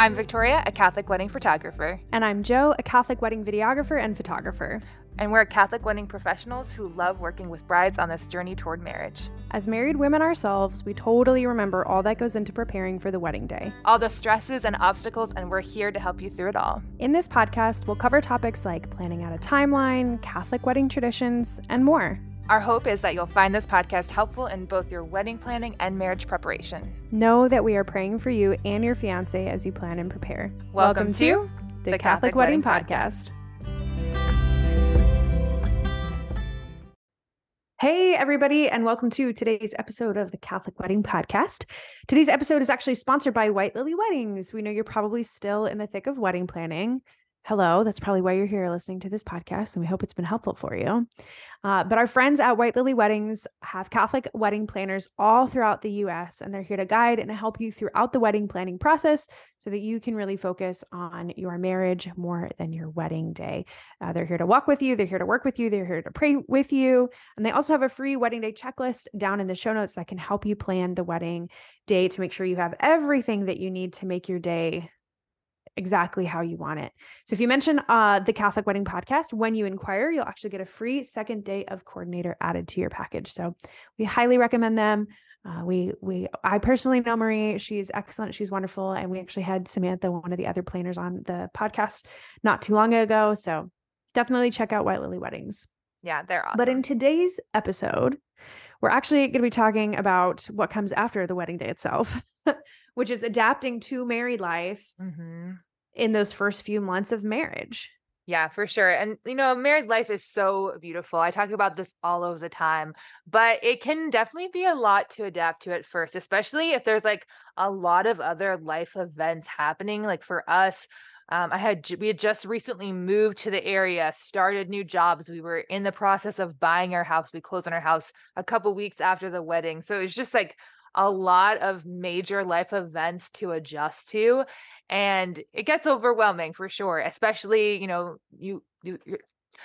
I'm Victoria, a Catholic wedding photographer. And I'm Jo, a Catholic wedding videographer and photographer. And we're Catholic wedding professionals who love working with brides on this journey toward marriage. As married women ourselves, we totally remember all that goes into preparing for the wedding day. All the stresses and obstacles, and we're here to help you through it all. In this podcast, we'll cover topics like planning out a timeline, Catholic wedding traditions, and more. Our hope is that you'll find this podcast helpful in both your wedding planning and marriage preparation. Know that we are praying for you and your fiance as you plan and prepare. Welcome, Welcome to the, the Catholic, Catholic, Wedding, wedding Podcast. Hey, everybody, and welcome to today's episode of the Catholic Wedding Podcast. Today's episode is actually sponsored by White Lily Weddings. We know you're probably still in the thick of wedding planning hello. That's probably why you're here listening to this podcast, and we hope it's been helpful for you. Uh, but our friends at White Lily Weddings have Catholic wedding planners all throughout the US, and they're here to guide and help you throughout the wedding planning process so that you can really focus on your marriage more than your wedding day. Uh, they're here to walk with you, they're here to work with you, they're here to pray with you. And they also have a free wedding day checklist down in the show notes that can help you plan the wedding day to make sure you have everything that you need to make your day exactly how you want it. So if you mention uh, the Catholic Wedding Podcast when you inquire, you'll actually get a free second day of coordinator added to your package. So we highly recommend them. Uh, we we I personally know Marie. She's excellent. She's wonderful, and we actually had Samantha, one of the other planners, on the podcast not too long ago. So definitely check out White Lily Weddings. Yeah, they're awesome. But in today's episode, we're actually going to be talking about what comes after the wedding day itself, which is adapting to married life mm-hmm in those first few months of marriage. Yeah, for sure. And, you know, married life is so beautiful. I talk about this all of the time, but it can definitely be a lot to adapt to at first, especially if there's like a lot of other life events happening. Like for us, um, I had we had just recently moved to the area, started new jobs. We were in the process of buying our house. We closed on our house a couple weeks after the wedding, so it was just like a lot of major life events to adjust to and it gets overwhelming for sure especially you know you you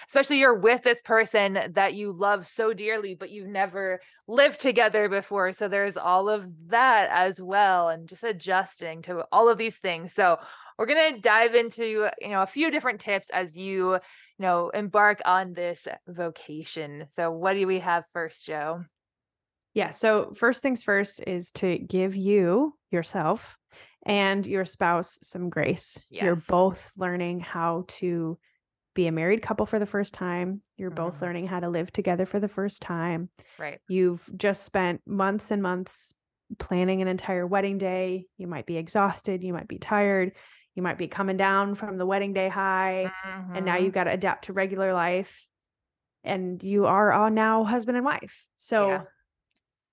especially you're with this person that you love so dearly but you've never lived together before so there's all of that as well and just adjusting to all of these things so we're going to dive into you know a few different tips as you you know embark on this vocation so what do we have first jo yeah. So, first things first is to give you yourself and your spouse some grace. Yes. You're both learning how to be a married couple for the first time. You're mm-hmm. both learning how to live together for the first time. Right. You've just spent months and months planning an entire wedding day. You might be exhausted. You might be tired. You might be coming down from the wedding day high. Mm-hmm. And now you've mm-hmm. got to adapt to regular life. And you are all now husband and wife. So, yeah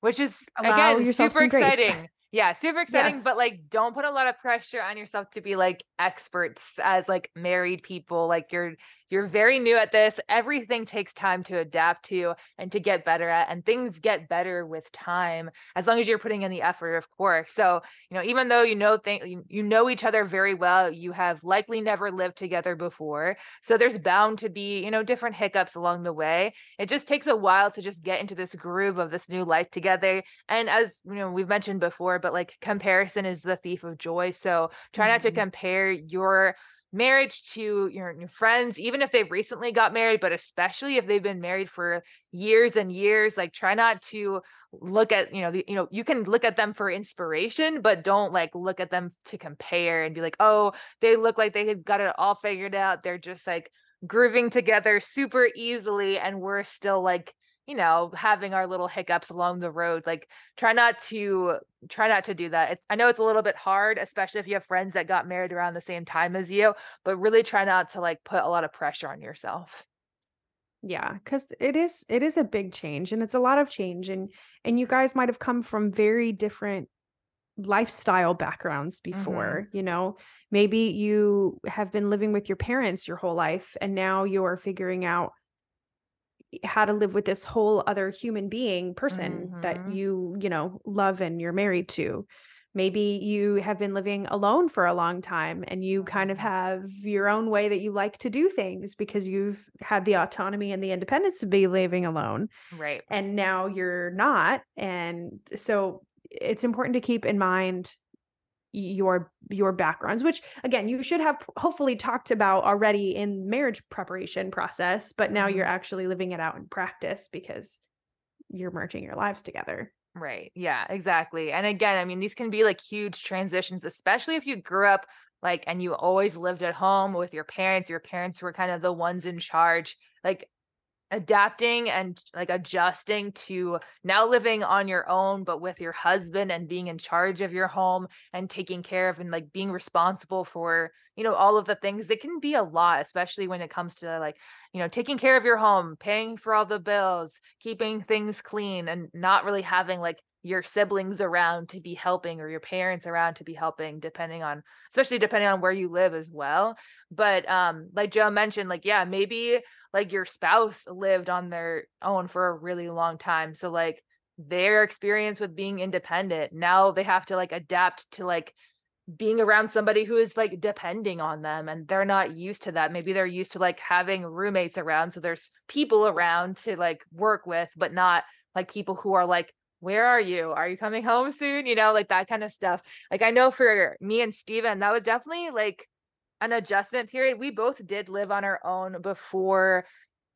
which is Allow again super exciting. Yeah, super exciting, yes. but like don't put a lot of pressure on yourself to be like experts as like married people. Like you're you're very new at this. Everything takes time to adapt to and to get better at, and things get better with time as long as you're putting in the effort, of course. So, you know, even though you know thing you know each other very well, you have likely never lived together before. So there's bound to be, you know, different hiccups along the way. It just takes a while to just get into this groove of this new life together. And as you know, we've mentioned before, but like comparison is the thief of joy. So try mm-hmm. not to mm-hmm. compare your marriage to your, your, friends even if they've recently got married but especially if they've been married for years and years like try not to look at you know the, you know you can look at them for inspiration but don't like look at them to compare and be like oh they look like they've got it all figured out. They're just like grooving together super easily and we're still like you know having our little hiccups along the road like try not to try not to do that. It's, i know it's a little bit hard especially if you have friends that got married around the same time as you but really try not to like put a lot of pressure on yourself. Yeah because it is it is a big change and it's a lot of change and and you guys might have come from very different lifestyle backgrounds before mm-hmm. you know? Maybe you have been living with your parents your whole life and now you're figuring out how to live with this whole other human being person mm-hmm. that you you know love and you're married to maybe you have been living alone for a long time and you kind of mm-hmm. have your own way that you like to do things because you've had the autonomy and the independence to be living alone right and now you're not and so it's important to keep in mind your your backgrounds which again you should have hopefully talked about already in marriage preparation process but now you're mm-hmm. actually living it out in practice because you're merging your lives together. Right. Yeah exactly. And again i mean these can be like huge transitions especially if you grew up like and you always lived at home with your parents your parents were kind of the ones in charge. Like adapting and like adjusting to now living on your own but with your husband and being in charge of your home and taking care of and like being responsible for you know all of the things it can be a lot especially when it comes to like you know taking care of your home paying for all the bills keeping things clean and not really having like your siblings around to be helping or your parents around to be helping depending on especially depending on where you live as well. But um like jo mentioned like yeah maybe like your spouse lived on their own for a really long time. So like their experience with being independent now they have to like adapt to like being around somebody who is like depending on them and they're not used to that. Maybe they're used to like having roommates around so there's people around to like work with but not like people who are like where are you are you coming home soon you know like that kind of stuff like i know for me and steven that was definitely like an adjustment period. We both did live on our own before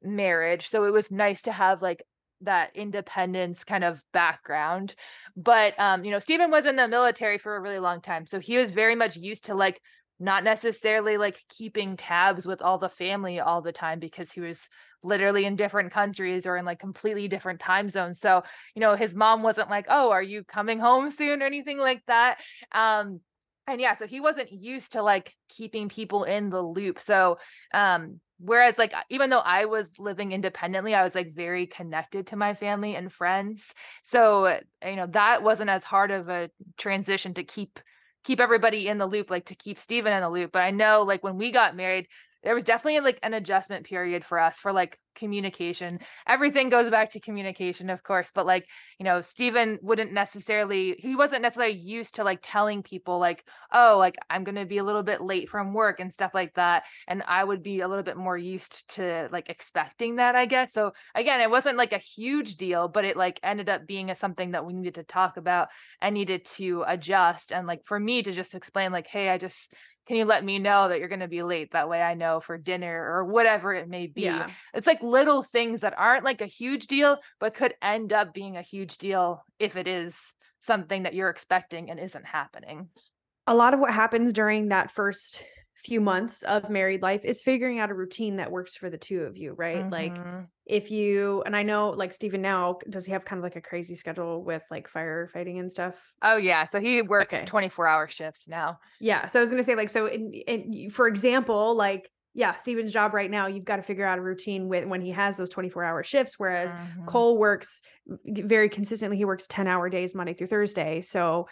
marriage. So it was nice to have like that independence kind of background. But um, you know, Stephen was in the military for a really long time. So he was very much used to like not necessarily like keeping tabs with all the family all the time because he was literally in different countries or in like completely different time zones. So, you know, his mom wasn't like, "Oh, are you coming home soon?" or anything like that. Um and yeah so he wasn't used to like keeping people in the loop so um whereas like even though i was living independently i was like very connected to my family and friends so you know that wasn't as hard of a transition to keep keep everybody in the loop like to keep Steven in the loop but i know like when we got married there was definitely like an adjustment period for us for like communication. Everything goes back to communication, of course, but like, you know, Stephen wouldn't necessarily, he wasn't necessarily used to like telling people, like, oh, like I'm going to be a little bit late from work and stuff like that. And I would be a little bit more used to like expecting that, I guess. So again, it wasn't like a huge deal, but it like ended up being a, something that we needed to talk about and needed to adjust. And like for me to just explain, like, hey, I just, can you let me know that you're going to be late that way i know for dinner or whatever it may be yeah. it's like little things that aren't like a huge deal but could end up being a huge deal if it is something that you're expecting and isn't happening a lot of what happens during that first few months of married life is figuring out a routine that works for the two of you, right? Mm-hmm. Like if you and I know like Stephen now does he have kind of like a crazy schedule with like firefighting and stuff? Oh yeah, so he works okay. 24-hour shifts now. Yeah, so I was going to say like so in, in, for example, like yeah, Stephen's job right now, you've got to figure out a routine with when he has those 24 hour shifts. Whereas mm-hmm. Cole works very consistently. He works 10 hour days, Monday through Thursday. So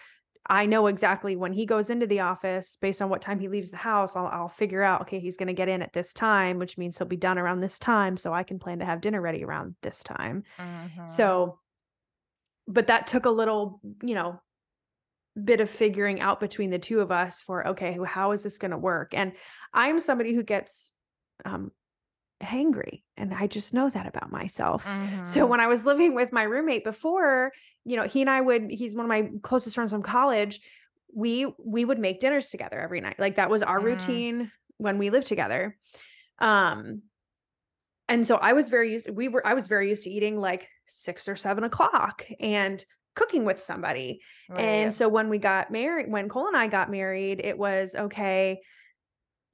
I know exactly when he goes into the office based on what time he leaves the house. I'll, I'll figure out, okay, he's going to get in at this time, which means he'll be done around this time. So I can plan to have dinner ready around this time. Mm-hmm. So, but that took a little, you know, bit of figuring out between the two of us for, okay, how is this going to work? And I'm somebody who gets, um, hangry and i just know that about myself mm-hmm. so when i was living with my roommate before you know, he and I would, he's one of my closest friends from college. We we would make dinners together every night. Like that was our mm. routine when we lived together. Um and so I was very used, we were I was very used to eating like six or seven o'clock and cooking with somebody. Right. And so when we got married, when Cole and I got married, it was okay.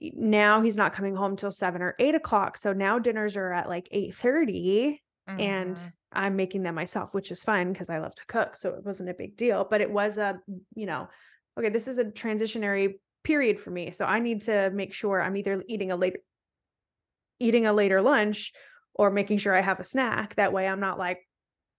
Now he's not coming home till seven or eight o'clock. So now dinners are at like eight thirty, mm-hmm. and I'm making them myself, which is fine because I love to cook. So it wasn't a big deal, but it was a, you know, okay, this is a transitionary period for me. So I need to make sure I'm either eating a later eating a later lunch or making sure I have a snack. That way I'm not like,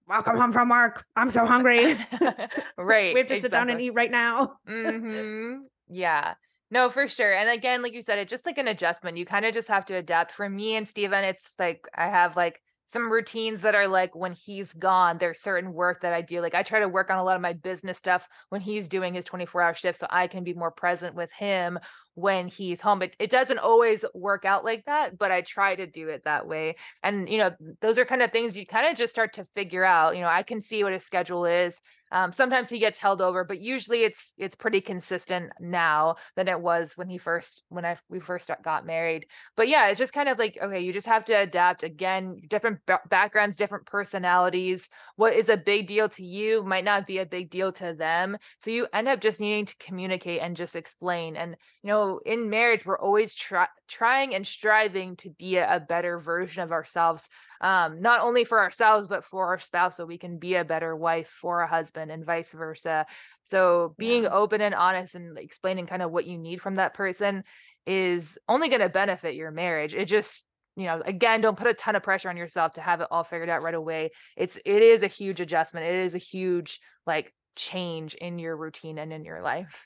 welcome home from work. I'm so hungry. right. we have to exactly. sit down and eat right now. mm-hmm. Yeah. No, for sure. And again, like you said, it's just like an adjustment. You kind of just have to adapt. For me and Steven, it's like I have like some routines that are like when he's gone there's certain work that i do like i try to work on a lot of my business stuff when he's doing his 24 hour shift so i can be more present with him when he's home but it doesn't always work out like that but i try to do it that way and you know those are kind of things you kind of just start to figure out you know i can see what his schedule is Um, sometimes he gets held over, but usually it's it's pretty consistent now than it was when he first when I we first got married. But yeah, it's just kind of like okay, you just have to adapt. Again, different b- backgrounds, different personalities. What is a big deal to you might not be a big deal to them. So you end up just needing to communicate and just explain. And you know, in marriage, we're always try- trying and striving to be a, a better version of ourselves um, not only for ourselves but for our spouse so we can be a better wife for a husband and vice versa so being yeah. open and honest and explaining kind of what you need from that person is only going to benefit your marriage it just you know again don't put a ton of pressure on yourself to have it all figured out right away it's it is a huge adjustment it is a huge like change in your routine and in your life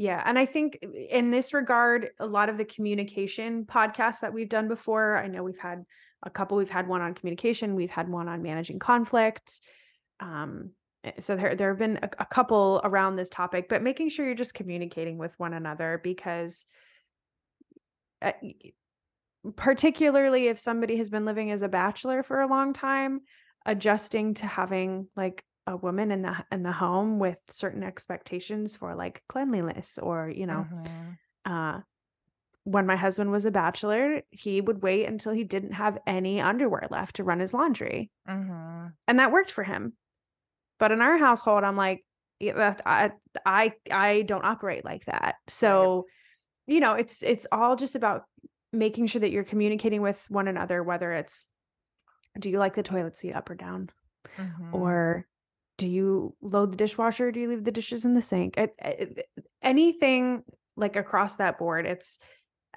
yeah. And I think in this regard, a lot of the communication podcasts that we've done before, I know we've had a couple we've had one on communication we've had one on managing conflict um so there there have been a, a, couple around this topic but making sure you're just communicating with one another because uh, particularly if somebody has been living as a bachelor for a long time adjusting to having like a woman in the in the home with certain expectations for like cleanliness or you know mm-hmm. uh when my husband was a bachelor, he would wait until he didn't have any underwear left to run his laundry. Mm-hmm. And that worked for him. But in our household, I'm like, I, I, I don't operate like that. So, you know, it's, it's all just about making sure that you're communicating with one another, whether it's, do you like the toilet seat up or down? Mm-hmm. Or do you load the dishwasher? do you leave the dishes in the sink? It, it, anything like across that board, it's,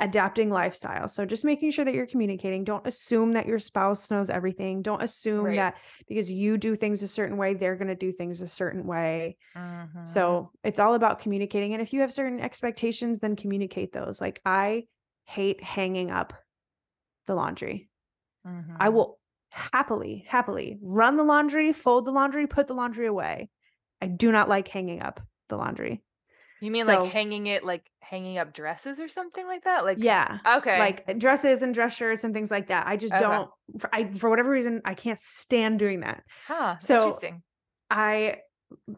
adapting lifestyle. So just making sure that you're communicating. Don't assume that your spouse knows everything. Don't assume right. that because you do things a certain way, they're going to do things a certain way. Mm-hmm. So it's all about communicating. And if you have certain expectations, then communicate those. Like I hate hanging up the laundry. Mm-hmm. I will happily, happily run the laundry, fold the laundry, put the laundry away. I do not like hanging up the laundry. You mean so, like hanging it like hanging up dresses or something like that? Like yeah, okay, like dresses and dress shirts and things like that. I just okay. don't. For, I for whatever reason I can't stand doing that. Huh? So interesting. I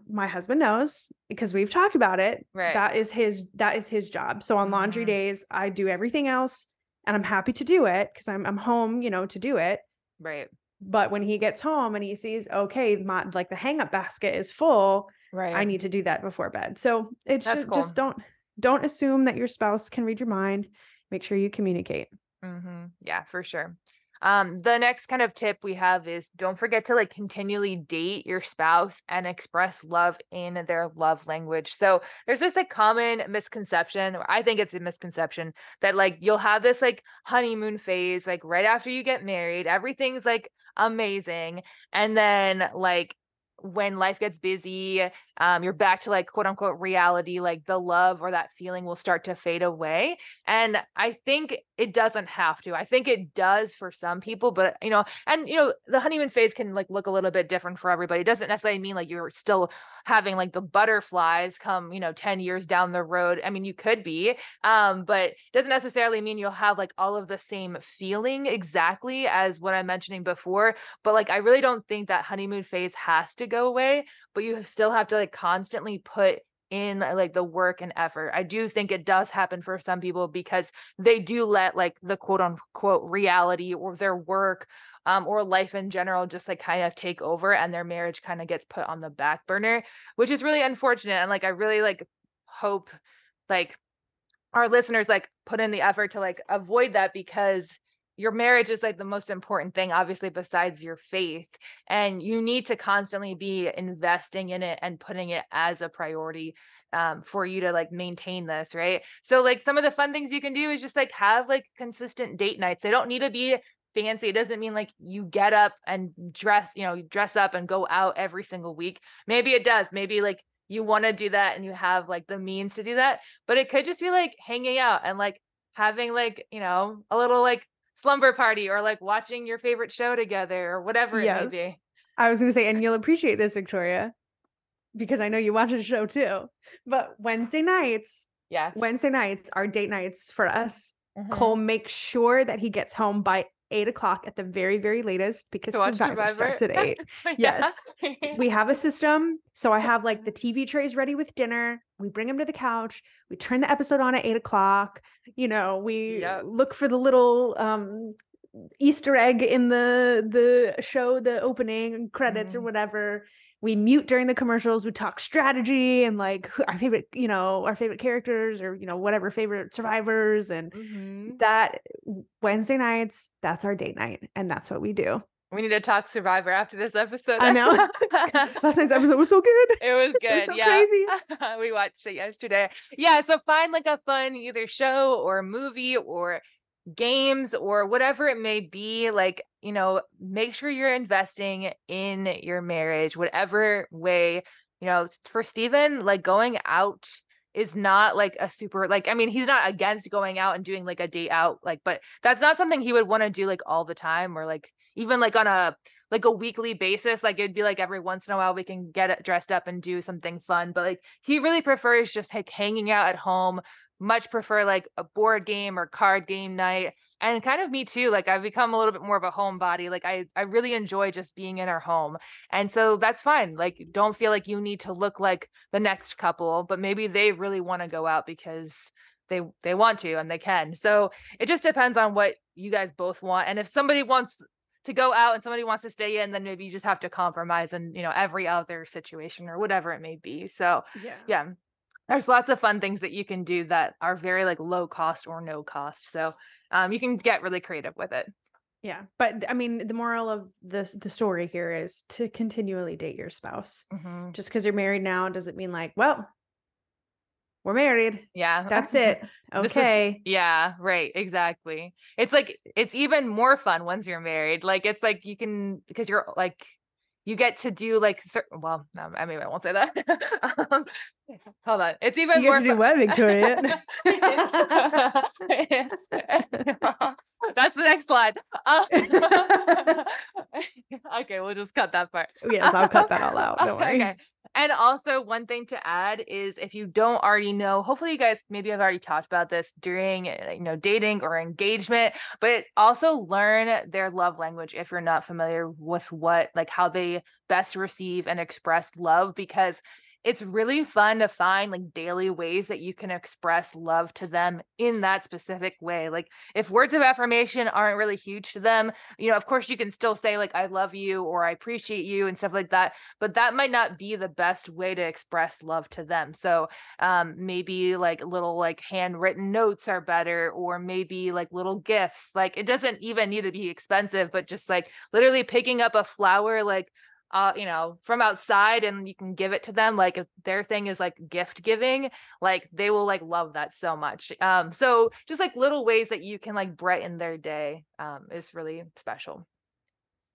my husband knows because we've talked about it. Right. That is his that is his job. So on mm-hmm. laundry days, I do everything else and I'm happy to do it because I'm I'm home, you know, to do it. Right. But when he gets home and he sees, okay, my like the hang up basket is full, Right. I need to do that before bed. So it's That's just cool. just don't don't assume that your spouse can read your mind. Make sure you communicate. Mm-hmm. Yeah, for sure. Um, the next kind of tip we have is don't forget to like continually date your spouse and express love in their love language. So there's this like common misconception, or I think it's a misconception that like you'll have this like honeymoon phase, like right after you get married, everything's like amazing. And then like when life gets busy, um, you're back to like quote unquote reality, like the love or that feeling will start to fade away. And I think it doesn't have to. I think it does for some people, but you know, and you know, the honeymoon phase can like look a little bit different for everybody. It doesn't necessarily mean like you're still having like the butterflies come, you know, 10 years down the road. I mean, you could be, um, but doesn't necessarily mean you'll have like all of the same feeling exactly as what I'm mentioning before. But like, I really don't think that honeymoon phase has to go away, but you still have to like constantly put in like the work and effort. I do think it does happen for some people because they do let like the quote unquote reality or their work um, or life in general just like kind of take over and their marriage kind of gets put on the back burner, which is really unfortunate. And like, I really like hope like our listeners like put in the effort to like avoid that because your marriage is like the most important thing obviously besides your faith and you need to constantly be investing in it and putting it as a priority um, for you to like maintain this right so like some of the fun things you can do is just like have like consistent date nights they don't need to be fancy. It doesn't mean like you get up and dress, you know, dress up and go out every single week. Maybe it does. Maybe like you want to do that and you have like the means to do that. But it could just be like hanging out and like having like, you know, a little like slumber party or like watching your favorite show together or whatever it may be. I was going to say, and you'll appreciate this, Victoria, because I know you watch a show too. But Wednesday nights, yes, Wednesday nights are date nights for us. Mm-hmm. Cole makes sure that he gets home by eight o'clock at the very, very latest because Survivor, Survivor, starts at eight. yes. we have a system. So I have like the TV trays ready with dinner. We bring them to the couch. We turn the episode on at eight o'clock. You know, we yep. look for the little um Easter egg in the the show, the opening credits mm. or whatever we mute during the commercials we talk strategy and like our favorite you know our favorite characters or you know whatever favorite survivors and mm-hmm. that wednesday nights that's our date night and that's what we do. We need to talk survivor after this episode. I know. Last night's episode was so good. It was good it was so yeah. crazy. we watched it yesterday. Yeah so find like a fun either show or movie or games or whatever it may be like you know make sure you're investing in your marriage whatever way you know for Steven like going out is not like a super like I mean he's not against going out and doing like a date out like but that's not something he would want to do like all the time or like even like on a like a weekly basis like it'd be like every once in a while we can get dressed up and do something fun but like he really prefers just like hanging out at home much prefer like a board game or card game night and kind of me too like i've become a little bit more of a homebody like i i really enjoy just being in our home and so that's fine like don't feel like you need to look like the next couple but maybe they really want to go out because they they want to and they can so it just depends on what you guys both want and if somebody wants to go out and somebody wants to stay in then maybe you just have to compromise in you know every other situation or whatever it may be so yeah. yeah there's lots of fun things that you can do that are very like low cost or no cost. So um, you can get really creative with it. Yeah, but I mean, the moral of the the story here is to continually date your spouse. Mm-hmm. Just because you're married now doesn't mean like, well, we're married. Yeah, that's it. Okay. Is, yeah, right. Exactly. It's like it's even more fun once you're married. Like it's like you can because you're like you get to do like certain well no, i mean i won't say that. Um, hold on it's even you more get to do what victoria? That's the next slide uh, okay we'll just cut that part. Yes i'll cut that all out don't worry okay and also, one thing to add is if you don't already know, hopefully you guys maybe I've already talked about this during eh, you know dating or engagement, but also learn their love language if you're not familiar with what like how they best receive and express love because it's really fun to find like daily ways that you can express love to them in that specific way. Like if words of affirmation aren't really huge to them, you know, of course you can still say like I love you or I appreciate you and stuff like that, but that might not be the best way to express love to them. So um maybe like little like handwritten notes are better or maybe like little gifts. Like it doesn't even need to be expensive, but just like literally picking up a flower like uh, you know, from outside and you can give it to them. Like if their thing is like gift giving, like they will like love that so much. Um, so just like little ways that you can like brighten their day um is really special.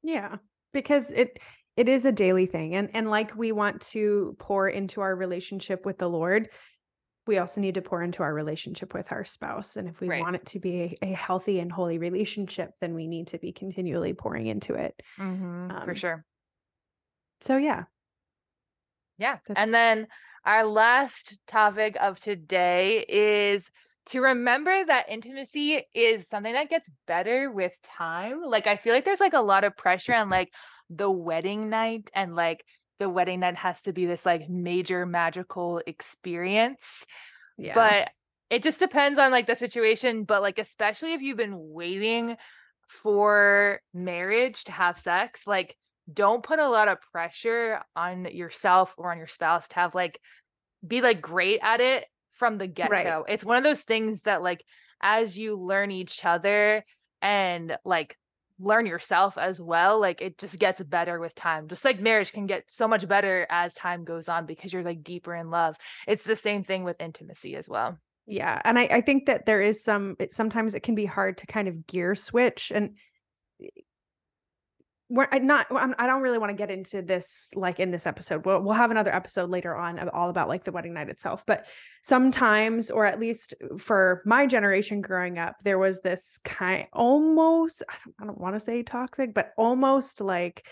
Yeah, because it it is a daily thing. And and like we want to pour into our relationship with the Lord, we also need to pour into our relationship with our spouse. And if we right. want it to be a, a, healthy and holy relationship, then we need to be continually pouring into it. Mm-hmm, um, for sure. So yeah. Yeah. That's... And then our last topic of today is to remember that intimacy is something that gets better with time. Like I feel like there's like a lot of pressure on like the wedding night and like the wedding night has to be this like major magical experience. Yeah. But it just depends on like the situation, but like especially if you've been waiting for marriage to have sex, like don't put a lot of pressure on yourself or on your spouse to have like be like great at it from the get-go. Right. It's one of those things that like as you learn each other and like learn yourself as well, like it just gets better with time. Just like marriage can get so much better as time goes on because you're like deeper in love. It's the same thing with intimacy as well. Yeah. And I, I think that there is some, it, sometimes it can be hard to kind of gear switch. And eh, we're not I'm, i do not really want to get into this like in this episode. We'll, we'll have another episode later on all about like the wedding night itself but sometimes or at least for my generation growing up there was this kind almost i don't, I don't want to say toxic but almost like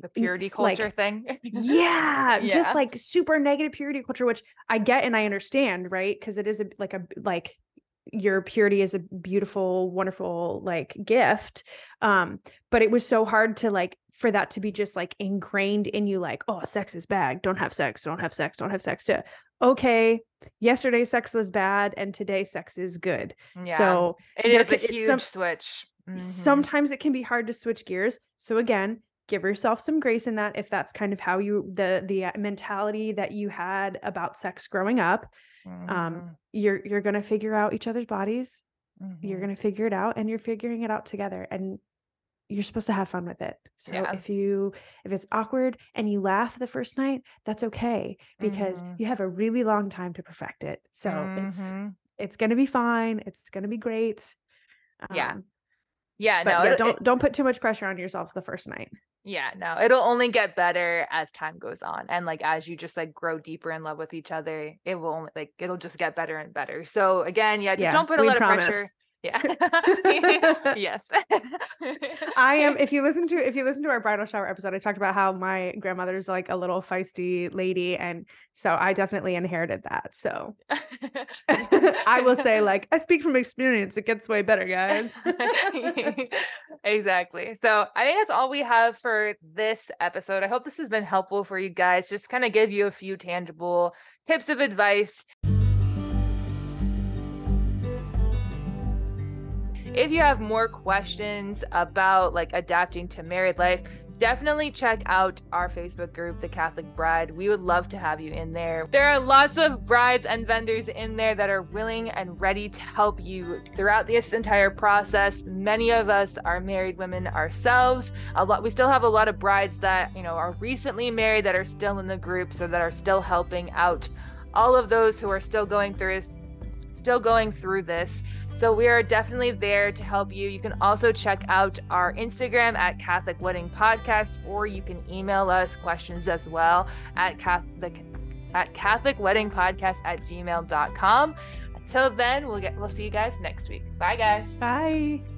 the purity culture like, thing? Yeah, yeah, just like super negative purity culture which i get and i understand right? Because it is a, like a like your purity is a beautiful wonderful like gift um but it was so hard to like for that to be just like ingrained in you like oh sex is bad. Don't have sex. Don't have sex. Don't have sex. To okay yesterday sex was bad and today sex is good. Yeah. so it is a huge some, switch. Mm-hmm. sometimes it can be hard to switch gears. So again give yourself some grace in that if that's kind of how you the the uh, mentality that you had about sex growing up mm-hmm. um you're you're going to figure out each other's bodies mm-hmm. you're going to figure it out and you're figuring it out together and you're supposed to have fun with it so yeah. if you if it's awkward and you laugh the first night that's okay because mm-hmm. you have a really long time to perfect it so it's mm-hmm. it's going to be fine it's going to be great um, yeah yeah no yeah, don't it, don't put too much pressure on yourselves the first night yeah, no, it'll only get better as time goes on. And like as you just like grow deeper in love with each other, it will only like it'll just get better and better. So again, yeah, just yeah, don't put a lot promise. of pressure. Yeah. yes. I am if you listen to if you listen to our bridal shower episode, I talked about how my grandmother's like a little feisty lady and so I definitely inherited that. So I will say like I speak from experience. It gets way better, guys. exactly. So I think that's all we have for this episode. I hope this has been helpful for you guys. Just kind of give you a few tangible tips of advice. If you have more questions about like adapting to married life, definitely check out our Facebook group, The Catholic Bride. We would love to have you in there. There are lots of brides and vendors in there that are willing and ready to help you throughout this entire process. Many of us are married women ourselves. A lot we still have a lot of brides that, you know, are recently married that are still in the group so that are still helping out all of those who are still going through still going through this. So we are definitely there to help you. You can also check out our Instagram at Catholic Wedding Podcast, or you can email us questions as well at Catholic at Catholic Wedding Podcast at gmail.com. Until then, we'll get we'll see you guys next week. Bye guys. Bye.